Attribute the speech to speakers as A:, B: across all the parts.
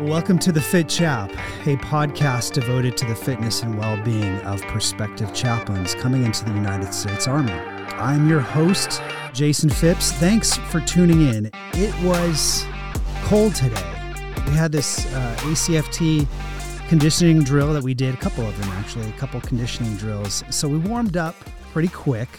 A: Welcome to the Fit Chap, a podcast devoted to the fitness and well being of prospective chaplains coming into the United States Army. I'm your host, Jason Phipps. Thanks for tuning in. It was cold today. We had this uh, ACFT conditioning drill that we did, a couple of them actually, a couple conditioning drills. So we warmed up pretty quick,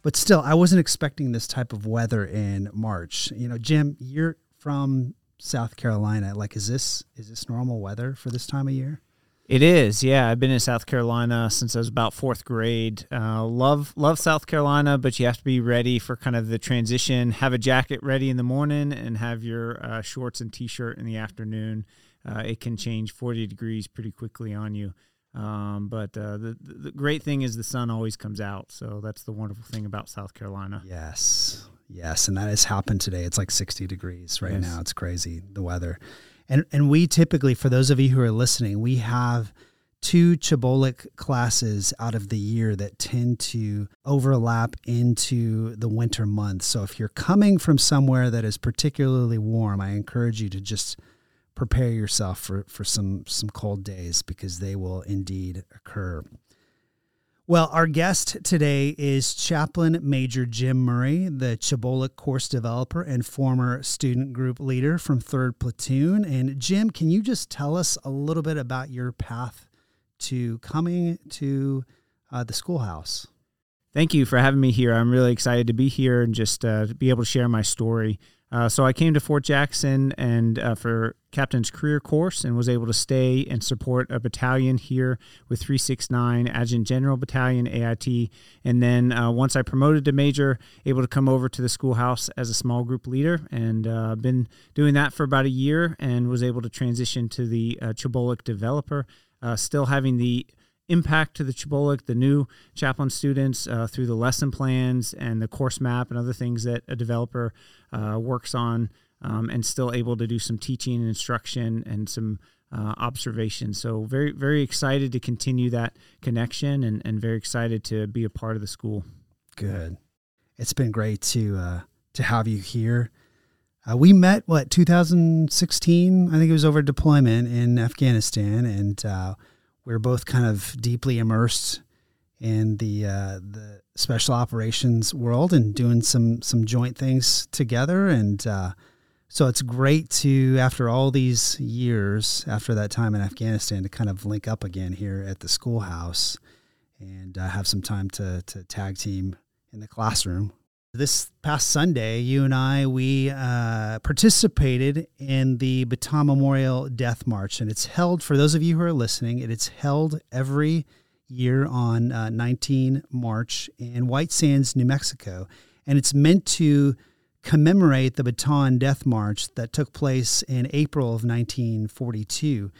A: but still, I wasn't expecting this type of weather in March. You know, Jim, you're from South Carolina. Like, is this is this normal weather for this time of year?
B: It is, yeah. I've been in South Carolina since I was about fourth grade. Uh, love love South Carolina, but you have to be ready for kind of the transition. Have a jacket ready in the morning, and have your uh, shorts and t-shirt in the afternoon. Uh, it can change forty degrees pretty quickly on you. Um, but uh, the the great thing is the sun always comes out, so that's the wonderful thing about South Carolina.
A: Yes, Yes, and that has happened today. It's like 60 degrees right yes. now. It's crazy the weather. And and we typically for those of you who are listening, we have two CHBOLC classes out of the year that tend to overlap into the winter months. So if you're coming from somewhere that is particularly warm, I encourage you to just prepare yourself for, for some some cold days because they will indeed occur. Well, our guest today is Chaplain Major Jim Murray, the CHBOLC course developer and former student group leader from 3rd Platoon. And Jim, can you just tell us a little bit about your path to coming to uh, the schoolhouse?
B: Thank you for having me here. I'm really excited to be here and just uh, be able to share my story. Uh, so I came to Fort Jackson and uh, for captain's career course and was able to stay and support a battalion here with 369 Adjutant General Battalion AIT. And then uh, once I promoted to major, able to come over to the schoolhouse as a small group leader and uh, been doing that for about a year and was able to transition to the uh, CHBOLC developer. Uh, still having the impact to the CHBOLC, the new chaplain students uh, through the lesson plans and the course map and other things that a developer uh, works on, um, and still able to do some teaching and instruction and some uh, observation. So very very excited to continue that connection and, and very excited to be a part of the school.
A: Good. It's been great to uh, to have you here. Uh, we met what 2016. I think it was over deployment in Afghanistan, and uh, we are both kind of deeply immersed in the uh, the special operations world and doing some some joint things together. And uh, so it's great to after all these years after that time in Afghanistan to kind of link up again here at the schoolhouse and uh, have some time to to tag team in the classroom this past Sunday, you and I, we uh, participated in the Bataan Memorial Death March, and it's held, for those of you who are listening, it's held every year on uh, 19 March in White Sands, New Mexico. And it's meant to commemorate the Bataan Death March that took place in April of 1942.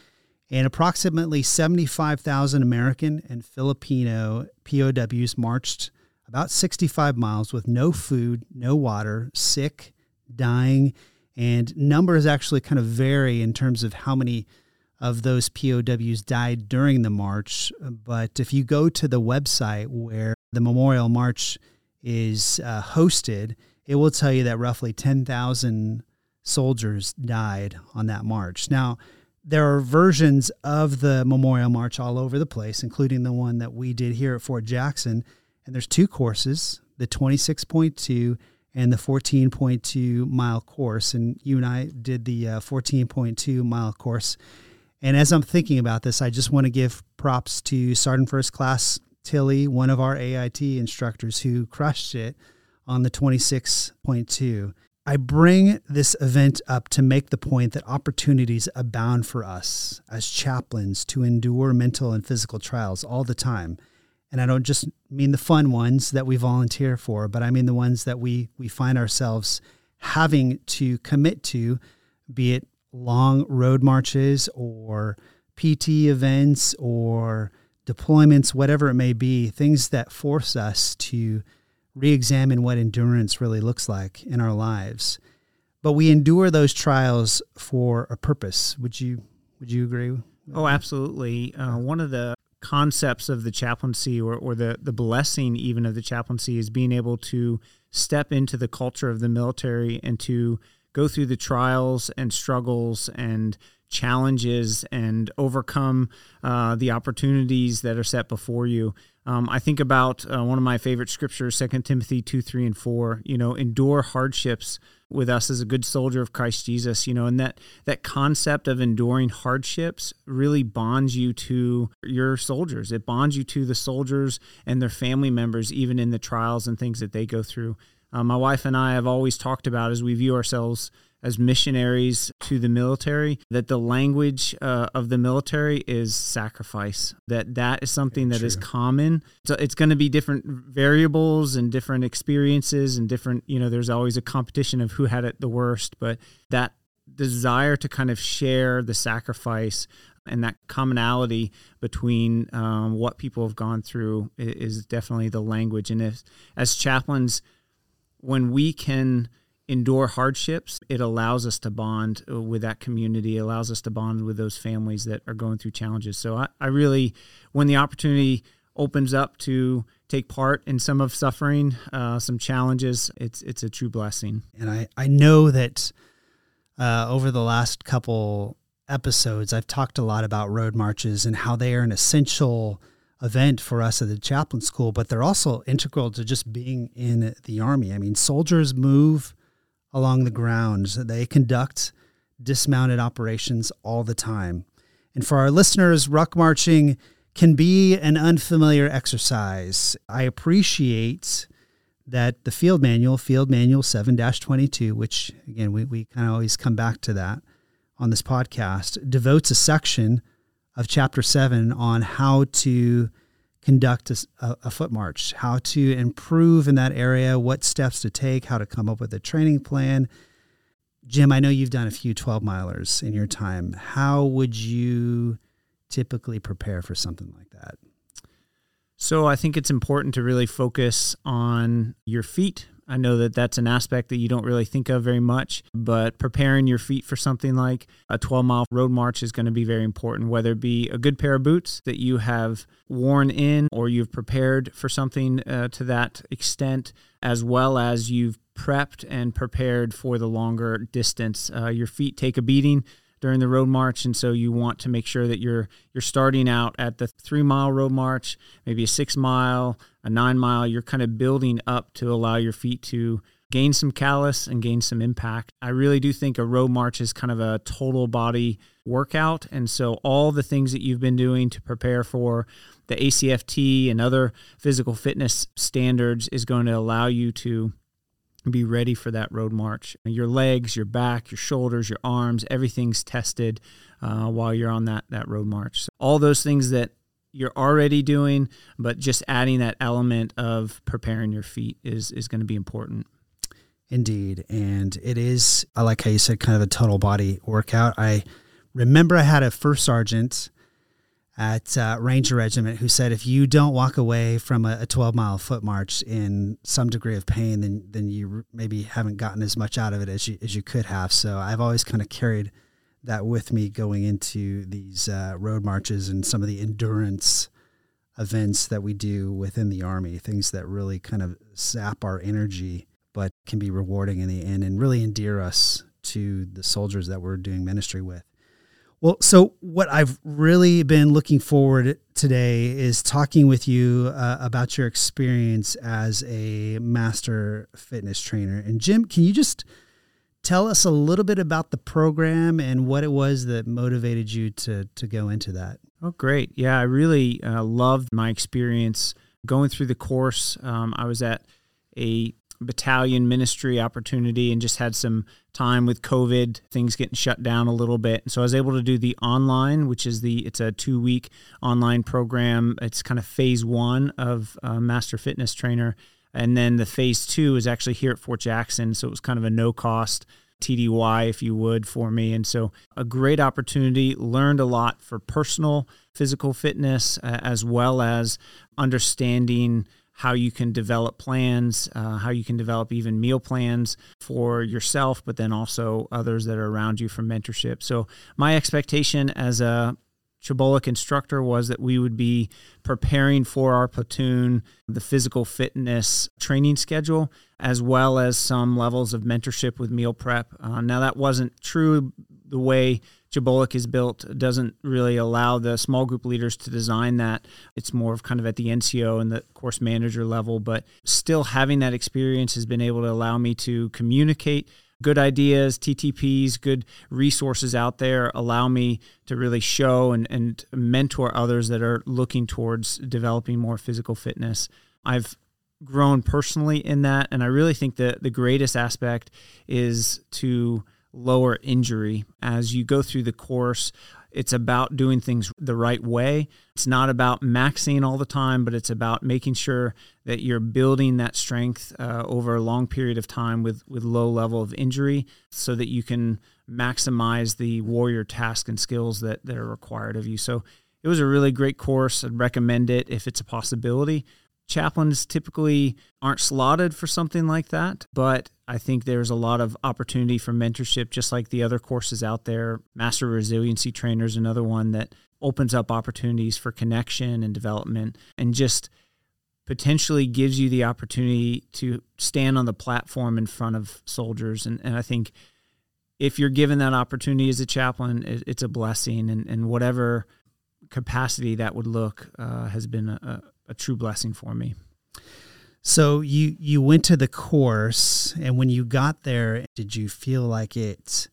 A: And approximately 75,000 American and Filipino POWs marched about 65 miles with no food, no water, sick, dying, and numbers actually kind of vary in terms of how many of those POWs died during the march. But if you go to the website where the Memorial March is uh, hosted, it will tell you that roughly 10,000 soldiers died on that march. Now, there are versions of the Memorial March all over the place, including the one that we did here at Fort Jackson and there's two courses, the 26.2 and the 14.2 mile course. And you and I did the uh, 14.2 mile course. And as I'm thinking about this, I just want to give props to Sergeant First Class Tilly, one of our AIT instructors who crushed it on the 26.2. I bring this event up to make the point that opportunities abound for us as chaplains to endure mental and physical trials all the time and I don't just mean the fun ones that we volunteer for, but I mean the ones that we we find ourselves having to commit to, be it long road marches or PT events or deployments, whatever it may be, things that force us to re-examine what endurance really looks like in our lives. But we endure those trials for a purpose. Would you would you agree?
B: Oh, absolutely. Uh, one of the concepts of the chaplaincy or, or the, the blessing even of the chaplaincy is being able to step into the culture of the military and to go through the trials and struggles and challenges and overcome uh, the opportunities that are set before you. Um, I think about uh, one of my favorite scriptures, 2 Timothy 2, 3, and 4. You know, endure hardships with us as a good soldier of Christ Jesus, you know, and that, that concept of enduring hardships really bonds you to your soldiers. It bonds you to the soldiers and their family members, even in the trials and things that they go through. Uh, my wife and I have always talked about as we view ourselves as missionaries to the military that the language uh, of the military is sacrifice that that is something that is common. So it's going to be different variables and different experiences and different you know there's always a competition of who had it the worst but that desire to kind of share the sacrifice and that commonality between um, what people have gone through is definitely the language. And if as chaplains when we can endure hardships, it allows us to bond uh, with that community, allows us to bond with those families that are going through challenges. So I, I really, when the opportunity opens up to take part in some of suffering, uh, some challenges, it's it's a true blessing.
A: And I, I know that uh, over the last couple episodes, I've talked a lot about road marches and how they are an essential event for us at the chaplain school, but they're also integral to just being in the Army. I mean, soldiers move along the grounds. They conduct dismounted operations all the time. And for our listeners, ruck marching can be an unfamiliar exercise. I appreciate that the field manual, Field Manual 7 22, which again, we, we kind of always come back to that on this podcast, devotes a section of chapter 7 on how to conduct a, a, foot march, how to improve in that area, what steps to take, how to come up with a training plan. Jim, I know you've done a few 12 milers in your time. How would you typically prepare for something like that?
B: So I think it's important to really focus on your feet I know that that's an aspect that you don't really think of very much, but preparing your feet for something like a 12 mile road march is going to be very important, whether it be a good pair of boots that you have worn in or you've prepared for something uh, to that extent, as well as you've prepped and prepared for the longer distance. Uh, your feet take a beating during the road march and so you want to make sure that you're you're starting out at the 3 mile road march maybe a 6 mile a 9 mile you're kind of building up to allow your feet to gain some callus and gain some impact. I really do think a road march is kind of a total body workout and so all the things that you've been doing to prepare for the ACFT and other physical fitness standards is going to allow you to be ready for that road march. Your legs, your back, your shoulders, your arms, everything's tested uh, while you're on that that road march. So all those things that you're already doing, but just adding that element of preparing your feet is is going to be important.
A: Indeed, and it is. I like how you said, kind of a total body workout. I remember I had a first sergeant at uh, Ranger Regiment who said if you don't walk away from a, a 12 mile foot march in some degree of pain, then then you maybe haven't gotten as much out of it as you as you could have. So I've always kind of carried that with me going into these uh, road marches and some of the endurance events that we do within the army, things that really kind of sap our energy, but can be rewarding in the end and really endear us to the soldiers that we're doing ministry with. Well, so what I've really been looking forward today is talking with you uh, about your experience as a master fitness trainer. And Jim, can you just tell us a little bit about the program and what it was that motivated you to to go into that?
B: Oh, great! Yeah, I really uh, loved my experience going through the course. Um, I was at a battalion ministry opportunity and just had some time with COVID, things getting shut down a little bit. And So I was able to do the online, which is the it's a two week online program. It's kind of phase one of Master Fitness Trainer, and then the phase two is actually here at Fort Jackson. So it was kind of a no cost. TDY, if you would, for me. And so, a great opportunity. Learned a lot for personal physical fitness, uh, as well as understanding how you can develop plans, uh, how you can develop even meal plans for yourself, but then also others that are around you for mentorship. So, my expectation as a CHBOLC instructor was that we would be preparing for our platoon the physical fitness training schedule, as well as some levels of mentorship with meal prep. Uh, now, that wasn't true the way CHBOLC is built doesn't really allow the small group leaders to design that. It's more of kind of at the NCO and the course manager level, but still having that experience has been able to allow me to communicate good ideas, TTPs, good resources out there allow me to really show and, and mentor others that are looking towards developing more physical fitness. I've grown personally in that, and I really think that the greatest aspect is to lower injury as you go through the course. It's about doing things the right way. It's not about maxing all the time, but it's about making sure that you're building that strength uh, over a long period of time with, with low level of injury so that you can maximize the warrior task and skills that, that are required of you. So it was a really great course. I'd recommend it if it's a possibility chaplains typically aren't slotted for something like that, but I think there's a lot of opportunity for mentorship, just like the other courses out there. Master Resiliency Trainer is another one that opens up opportunities for connection and development and just potentially gives you the opportunity to stand on the platform in front of soldiers. And, and I think if you're given that opportunity as a chaplain, it, it's a blessing. And, and whatever capacity that would look uh, has been a, a true blessing for me.
A: So you you went to the course, and when you got there, did you feel like it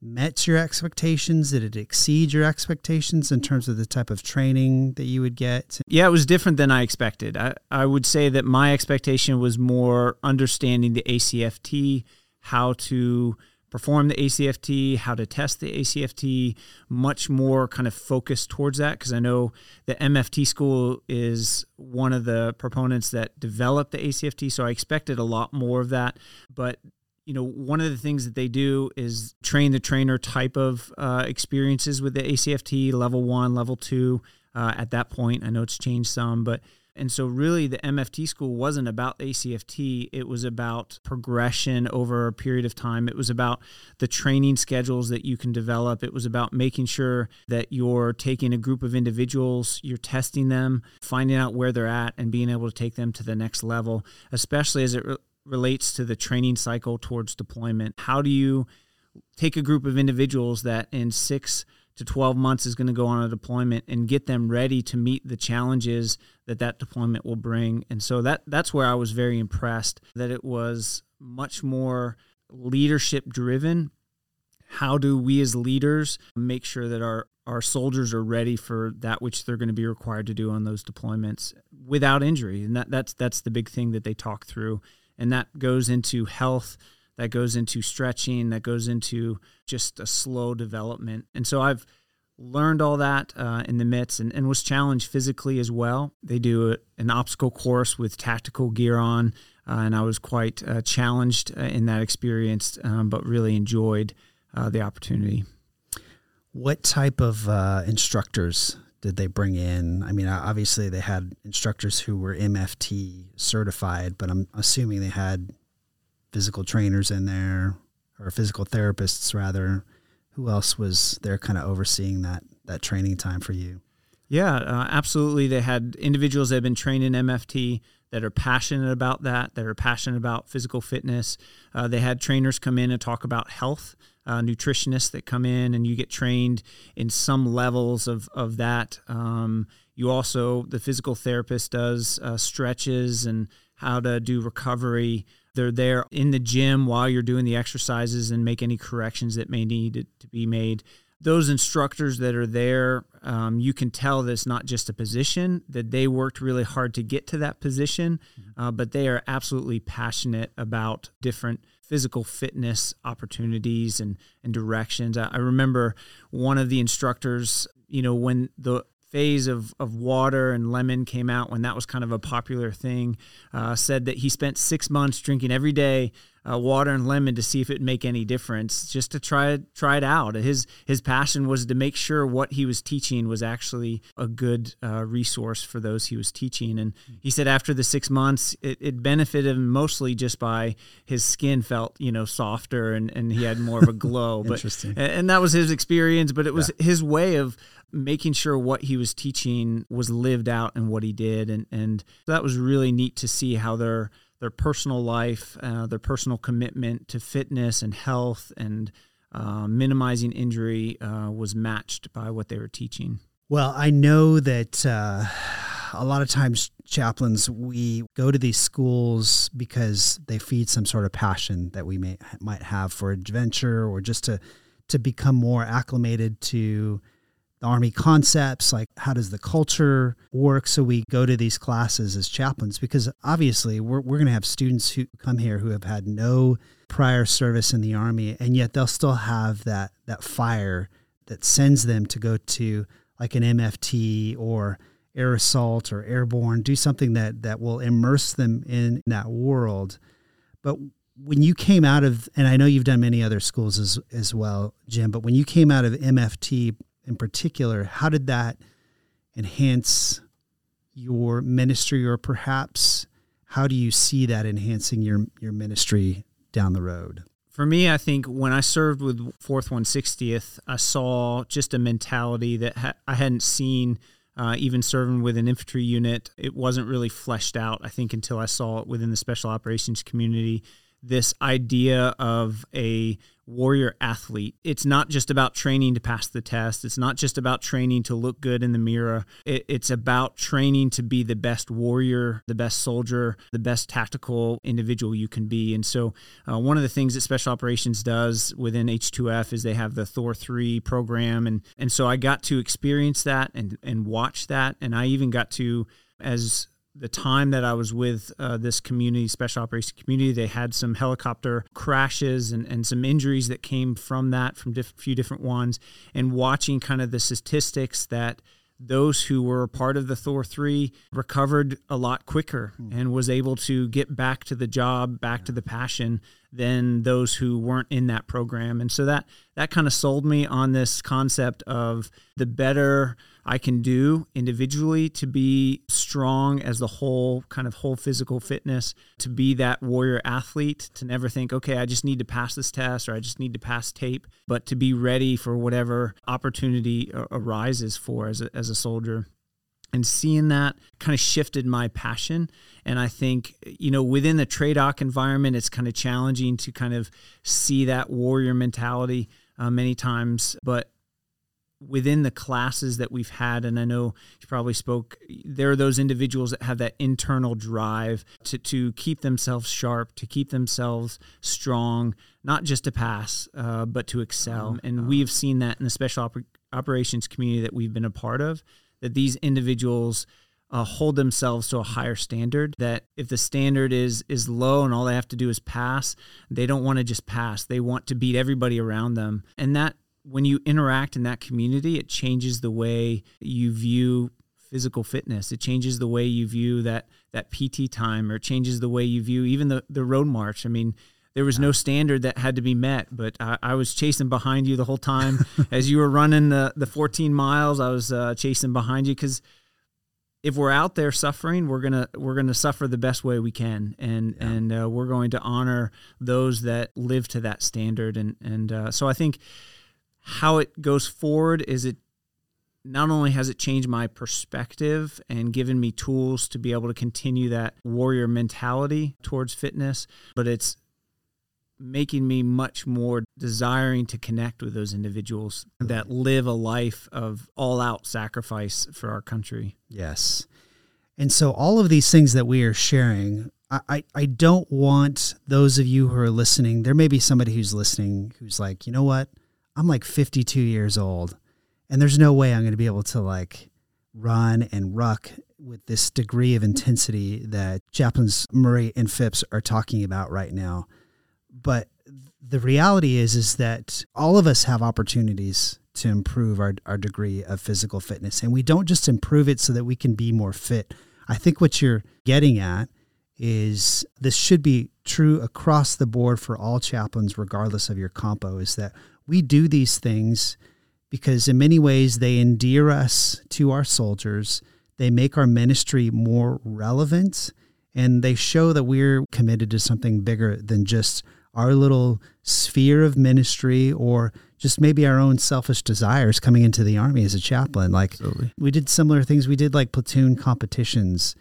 A: met your expectations? Did it exceed your expectations in terms of the type of training that you would get?
B: Yeah, it was different than I expected. I, I would say that my expectation was more understanding the ACFT, how to perform the ACFT, how to test the ACFT, much more kind of focused towards that because I know the MFT school is one of the proponents that developed the ACFT. So I expected a lot more of that. But you know, one of the things that they do is train the trainer type of uh, experiences with the ACFT, level one, level two. Uh, at that point, I know it's changed some, but and so, really, the MFT school wasn't about ACFT. It was about progression over a period of time. It was about the training schedules that you can develop. It was about making sure that you're taking a group of individuals, you're testing them, finding out where they're at, and being able to take them to the next level, especially as it re- relates to the training cycle towards deployment. How do you take a group of individuals that in six to 12 months is going to go on a deployment and get them ready to meet the challenges that that deployment will bring. And so that that's where I was very impressed that it was much more leadership driven. How do we as leaders make sure that our our soldiers are ready for that which they're going to be required to do on those deployments without injury? And that that's that's the big thing that they talk through and that goes into health that goes into stretching, that goes into just a slow development. And so I've learned all that uh, in the midst and, and, was challenged physically as well. They do a, an obstacle course with tactical gear on, uh, and I was quite uh, challenged uh, in that experience, um, but really enjoyed uh, the opportunity.
A: What type of uh, instructors did they bring in? I mean, obviously they had instructors who were MFT certified, but I'm assuming they had physical trainers in there or physical therapists rather. Who else was there kind of overseeing that that training time for you?
B: Yeah, uh, absolutely. They had individuals that have been trained in MFT that are passionate about that, that are passionate about physical fitness. Uh, they had trainers come in and talk about health, uh, nutritionists that come in and you get trained in some levels of, of that. Um, you also, the physical therapist does uh, stretches and how to do recovery. They're there in the gym while you're doing the exercises and make any corrections that may need to be made. Those instructors that are there, um, you can tell that it's not just a position, that they worked really hard to get to that position, mm-hmm. uh, but they are absolutely passionate about different physical fitness opportunities and, and directions. I, I remember one of the instructors, you know, when the phase of, of water and lemon came out when that was kind of a popular thing, uh, said that he spent six months drinking every day uh, water and lemon to see if it'd make any difference, just to try try it out. His his passion was to make sure what he was teaching was actually a good uh, resource for those he was teaching. And he said after the six months, it, it benefited him mostly just by his skin felt you know softer and, and he had more of a glow. but
A: Interesting.
B: and that was his experience. But it was his way of making sure what he was teaching was lived out in what he did, and and that was really neat to see how their their personal life, uh, their personal commitment to fitness and health and uh, minimizing injury uh, was matched by what they were teaching.
A: Well, I know that uh, a lot of times chaplains we go to these schools because they feed some sort of passion that we may might have for adventure or just to to become more acclimated to the army concepts like how does the culture work? So we go to these classes as chaplains because obviously we're, we're going to have students who come here who have had no prior service in the army and yet they'll still have that that fire that sends them to go to like an mft or air assault or airborne do something that that will immerse them in that world. But when you came out of and i know you've done many other schools as as well jim but when you came out of mft in particular, how did that enhance your ministry, or perhaps how do you see that enhancing your your ministry down the road?
B: For me, I think when I served with Fourth One Sixtieth, I saw just a mentality that ha- I hadn't seen. Uh, even serving with an infantry unit, it wasn't really fleshed out. I think until I saw it within the special operations community this idea of a warrior athlete. It's not just about training to pass the test. It's not just about training to look good in the mirror. It, it's about training to be the best warrior, the best soldier, the best tactical individual you can be. And so, uh, one of the things that Special Operations does within H2F is they have the THOR3 program. And, and so, I got to experience that and, and watch that. And I even got to, as the time that I was with uh, this community, special operations community, they had some helicopter crashes and, and some injuries that came from that, from a diff- few different ones, and watching kind of the statistics that those who were part of the THOR3 recovered a lot quicker mm. and was able to get back to the job, back yeah. to the passion than those who weren't in that program. And so that that kind of sold me on this concept of the better I can do individually to be strong as the whole kind of whole physical fitness, to be that warrior athlete, to never think, okay, I just need to pass this test or I just need to pass tape, but to be ready for whatever opportunity arises for as a, as a soldier and seeing that kind of shifted my passion and i think you know within the TRADOC environment it's kind of challenging to kind of see that warrior mentality uh, many times but within the classes that we've had, and I know you probably spoke, there are those individuals that have that internal drive to, to keep themselves sharp, to keep themselves strong, not just to pass, uh, but to excel. Oh, and oh. we've seen that in the special oper- operations community that we've been a part of, that these individuals. Uh, hold themselves to a higher standard that if the standard is is low and all they have to do is pass they don't want to just pass they want to beat everybody around them and that when you interact in that community, it changes the way you view physical fitness. It changes the way you view that that PT time, or it changes the way you view even the the road march. I mean, there was no standard that had to be met, but I, I was chasing behind you the whole time as you were running the the 14 miles. I was uh, chasing behind you because if we're out there suffering, we're gonna we're gonna suffer the best way we can, and yeah. and uh, we're going to honor those that live to that standard, and and uh, so I think how it goes forward is it not only has it changed my perspective and given me tools to be able to continue that warrior mentality towards fitness, but it's making me much more desiring to connect with those individuals mm-hmm. that live a life of all out sacrifice for our country.
A: Yes. And so all of these things that we are sharing, I, I don't want those of you who are listening, there may be somebody who's listening who's like, you know what? I'm like 52 years old and there's no way I'm going to be able to like run and ruck with this degree of intensity that chaplains Murray and Phipps are talking about right now. But the reality is is that all of us have opportunities to improve our, our degree of physical fitness and we don't just improve it so that we can be more fit. I think what you're getting at is this should be true across the board for all chaplains, regardless of your compo, is that we do these things because in many ways they endear us to our soldiers. They make our ministry more relevant and they show that we're committed to something bigger than just our little sphere of ministry or just maybe our own selfish desires coming into the army as a chaplain. Like Absolutely. we did similar things. We did like platoon competitions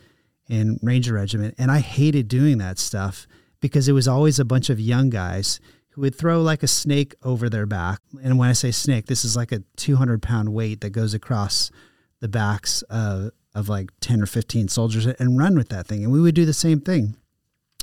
A: in Ranger Regiment, and I hated doing that stuff because it was always a bunch of young guys who would throw like a snake over their back. And when I say snake, this is like a 200 pound weight that goes across the backs of, of like 10 or 15 soldiers and run with that thing. And we would do the same thing.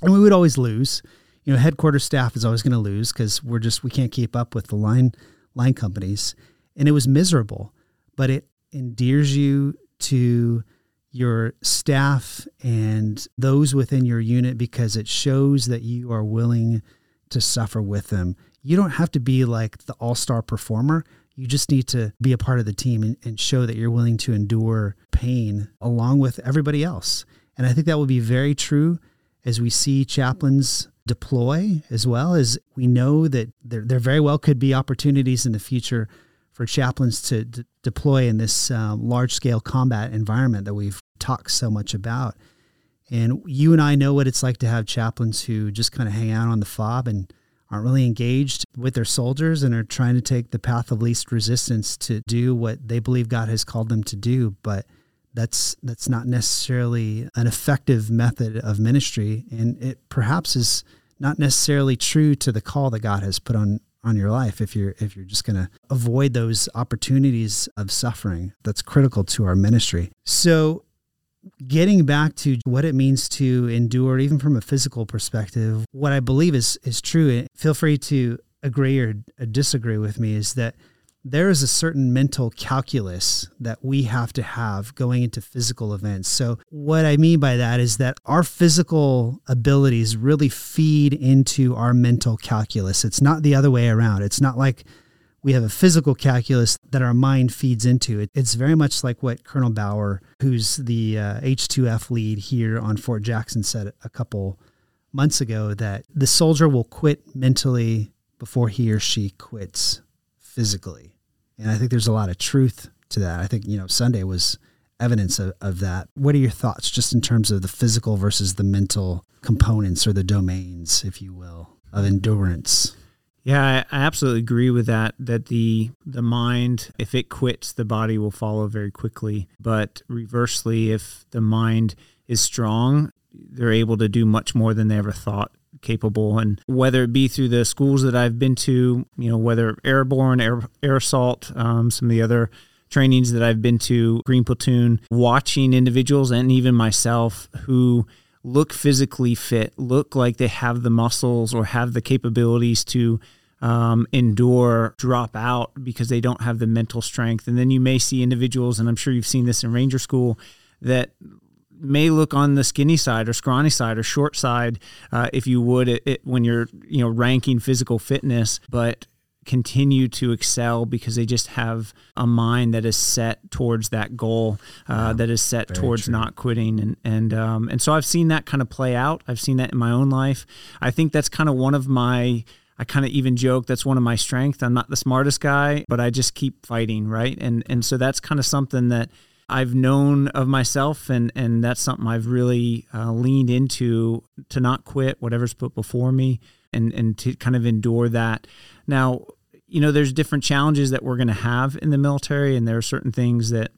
A: And we would always lose you know, headquarters staff is always going to lose because we're just we can't keep up with the line line companies, and it was miserable. But it endears you to your staff and those within your unit because it shows that you are willing to suffer with them. You don't have to be like the all star performer. You just need to be a part of the team and, and, show that you're willing to endure pain along with everybody else. And I think that will be very true as we see chaplains deploy as well as we know that there, there very well could be opportunities in the future for chaplains to d- deploy in this um, large scale combat environment that we've talked so much about. And you and I know what it's like to have chaplains who just kind of hang out on the fob and aren't really engaged with their soldiers and are trying to take the path of least resistance to do what they believe God has called them to do. But that's that's not necessarily an effective method of ministry. And it perhaps is not necessarily true to the call that God has put on on your life if you're if you're just going to avoid those opportunities of suffering that's critical to our ministry. So getting back to what it means to endure even from a physical perspective what i believe is is true feel free to agree or disagree with me is that there is a certain mental calculus that we have to have going into physical events. So, what I mean by that is that our physical abilities really feed into our mental calculus. It's not the other way around. It's not like we have a physical calculus that our mind feeds into. It's very much like what Colonel Bauer, who's the uh, H2F lead here on Fort Jackson, said a couple months ago that the soldier will quit mentally before he or she quits physically. And I think there's a lot of truth to that. I think, you know, Sunday was evidence of, of that. What are your thoughts just in terms of the physical versus the mental components or the domains, if you will, of endurance?
B: Yeah, I absolutely agree with that. That the the mind, if it quits, the body will follow very quickly. But reversely, if the mind is strong, they're able to do much more than they ever thought capable. And whether it be through the schools that I've been to, you know, whether airborne, air, air assault, um, some of the other trainings that I've been to, Green Platoon, watching individuals and even myself who look physically fit, look like they have the muscles or have the capabilities to um, endure drop out because they don't have the mental strength. And then you may see individuals, and I'm sure you've seen this in Ranger School, that may look on the skinny side or scrawny side or short side, uh, if you would, it, it, when you're you know ranking physical fitness, but continue to excel because they just have a mind that is set towards that goal, uh, that is set towards true. not quitting, and and um, and so I've seen that kind of play out. I've seen that in my own life. I think that's kind of one of my. I kind of even joke that's one of my strengths. I'm not the smartest guy, but I just keep fighting, right? And and so that's kind of something that I've known of myself, and and that's something I've really uh, leaned into to not quit whatever's put before me, and and to kind of endure that. Now, you know, there's different challenges that we're going to have in the military, and there are certain things that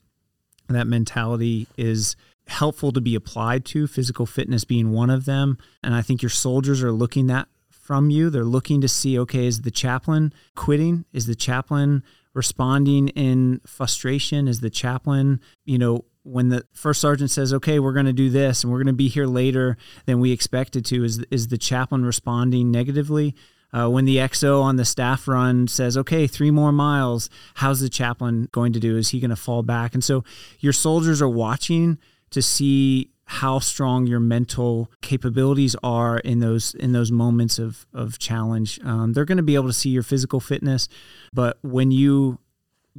B: that mentality is helpful to be applied to. Physical fitness being one of them, and I think your soldiers are looking that from you. They're looking to see, okay, is the chaplain quitting? Is the chaplain responding in frustration? Is the chaplain, you know, when the first sergeant says, "Okay, we're going to do this, and we're going to be here later than we expected to," is is the chaplain responding negatively? Uh, when the XO on the staff run says, "Okay, three more miles," how's the chaplain going to do? Is he going to fall back? And so your soldiers are watching to see how strong your mental capabilities are in those in those moments of of challenge. Um, they're going to be able to see your physical fitness, but when you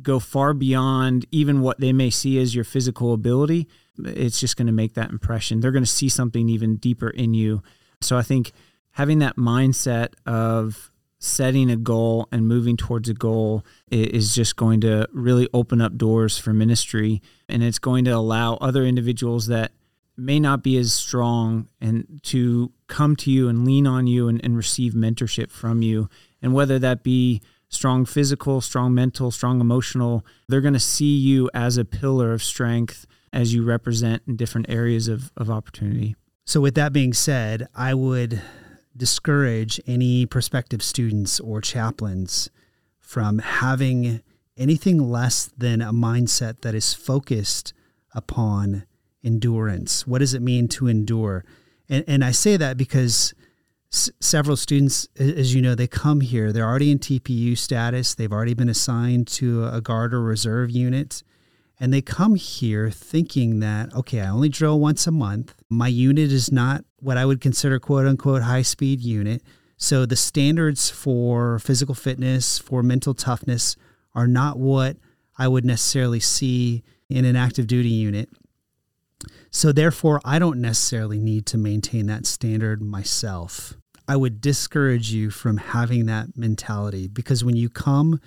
B: go far beyond even what they may see as your physical ability. It's just going to make that impression. They're going to see something even deeper in you. So I think having that mindset of setting a goal and moving towards a goal is just going to really open up doors for ministry and it's going to allow other individuals that may not be as strong and to come to you and lean on you and, and receive mentorship from you. And whether that be strong physical strong mental strong emotional they're going to see you as a pillar of strength as you represent in different areas of, of opportunity.
A: So with that being said i would discourage any prospective students or chaplains from having anything less than a mindset that is focused upon endurance. What does it mean to endure? And, and I say that because s- several students, as you know, they come here, they're already in TPU status, they've already been assigned to a guard or reserve unit. And they come here thinking that, okay, I only drill once a month. My unit is not what I would consider quote unquote high speed unit. So the standards for physical fitness, for mental toughness are not what I would necessarily see in an active duty unit. So therefore, I don't necessarily need to maintain that standard myself. I would discourage you from having that mentality because when you come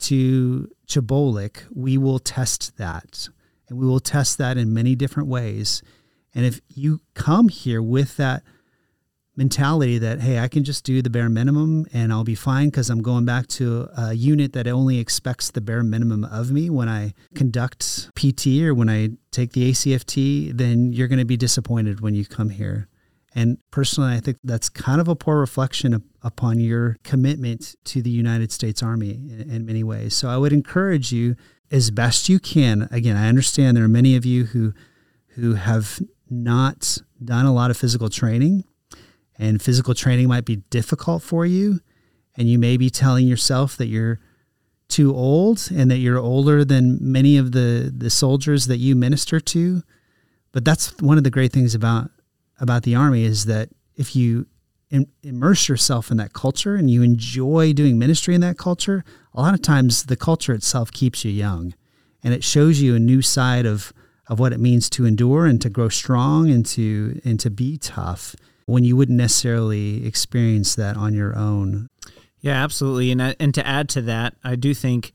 A: to CHBOLC, we will test that. And we will test that in many different ways. And if you come here with that mentality that, hey, I can just do the bare minimum and I'll be fine because I'm going back to a unit that only expects the bare minimum of me when I conduct PT or when I take the ACFT, then you're going to be disappointed when you come here. And personally, I think that's kind of a poor reflection of, upon your commitment to the United States Army in, in many ways. So I would encourage you as best you can. Again, I understand there are many of you who who have not done a lot of physical training, and physical training might be difficult for you, and you may be telling yourself that you're too old and that you're older than many of the the soldiers that you minister to. But that's one of the great things about about the army is that if you immerse yourself in that culture and you enjoy doing ministry in that culture, a lot of times the culture itself keeps you young and it shows you a new side of of what it means to endure and to grow strong and to and to be tough when you wouldn't necessarily experience that on your own.
B: Yeah, absolutely. And and to add to that, I do think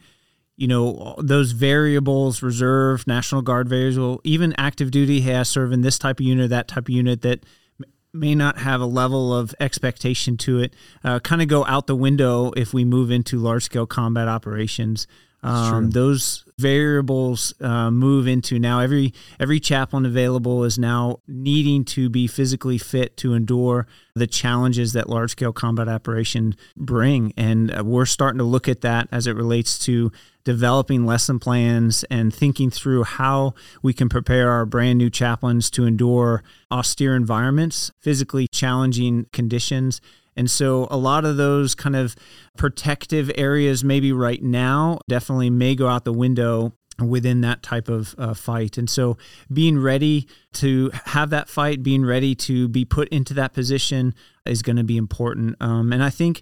B: you know those variables reserve national guard variable even active duty has serve in this type of unit that type of unit that may not have a level of expectation to it uh, kind of go out the window if we move into large scale combat operations um, those variables uh, move into now every every chaplain available is now needing to be physically fit to endure the challenges that large scale combat operation bring. And uh, we're starting to look at that as it relates to developing lesson plans and thinking through how we can prepare our brand new chaplains to endure austere environments physically challenging conditions and so a lot of those kind of protective areas, maybe right now, definitely may go out the window within that type of uh, fight. And so being ready to have that fight, being ready to be put into that position is going to be important. Um, and I think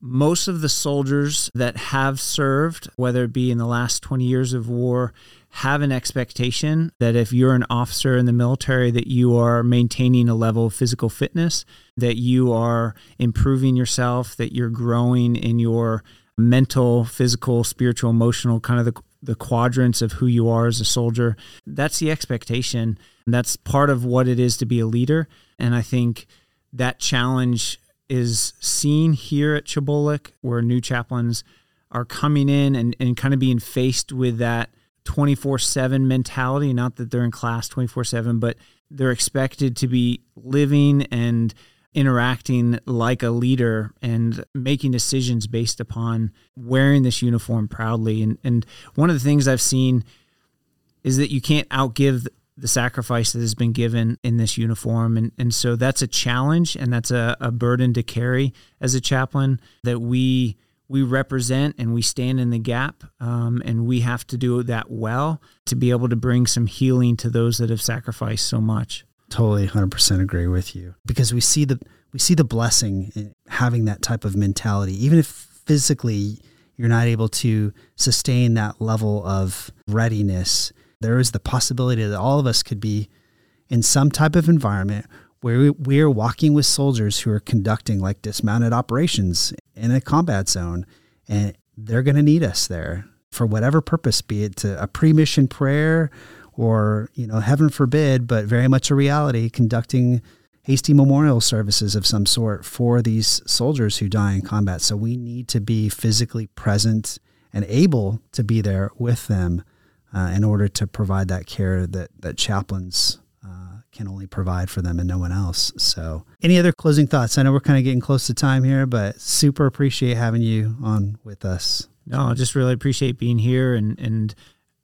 B: most of the soldiers that have served, whether it be in the last 20 years of war, have an expectation that if you're an officer in the military that you are maintaining a level of physical fitness that you are improving yourself that you're growing in your mental physical spiritual emotional kind of the, the quadrants of who you are as a soldier. That's the expectation. And that's part of what it is to be a leader. And i think that challenge is seen here at CHBOLC where new chaplains are coming in and, and kind of being faced with that 24 7 mentality. Not that they're in class 24 7, but they're expected to be living and interacting like a leader and making decisions based upon wearing this uniform proudly. And, and one of the things I've seen is that you can't outgive the sacrifice that has been given in this uniform. And, and so that's a challenge and that's a, a burden to carry as a chaplain that we we represent and we stand in the gap um, and we have to do that well to be able to bring some healing to those that have sacrificed so much.
A: Totally 100% agree with you. Because we see the we see the blessing in having that type of mentality. Even if physically you're not able to sustain that level of readiness, there is the possibility that all of us could be in some type of environment where we're walking with soldiers who are conducting like dismounted operations in a combat zone and they're going to need us there for whatever purpose be it to a pre-mission prayer or you know heaven forbid but very much a reality conducting hasty memorial services of some sort for these soldiers who die in combat. So we need to be physically present and able to be there with them uh, in order to provide that care that that chaplains can only provide for them and no one else. So, any other closing thoughts? I know we're kind of getting close to time here, but super appreciate having you on with us.
B: No, I just really appreciate being here and and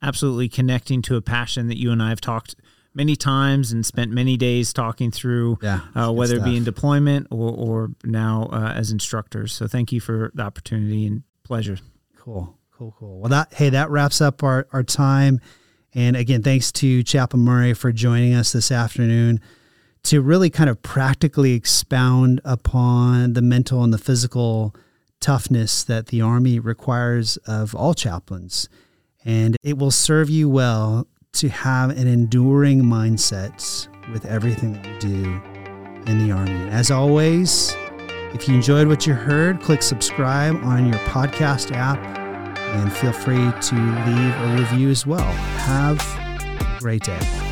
B: absolutely connecting to a passion that you and I have talked many times and spent many days talking through,
A: yeah,
B: uh, whether it be in deployment or, or now uh, as instructors. So thank you for the opportunity and pleasure.
A: Cool. Cool, cool. Well, that hey, that wraps up our our time. And again, thanks to Chaplain Murray for joining us this afternoon to really kind of practically expound upon the mental and the physical toughness that the Army requires of all chaplains. And it will serve you well to have an enduring mindset with everything that you do in the Army. And As always, if you enjoyed what you heard, click subscribe on your podcast app and feel free to leave a review as well. Have a great day.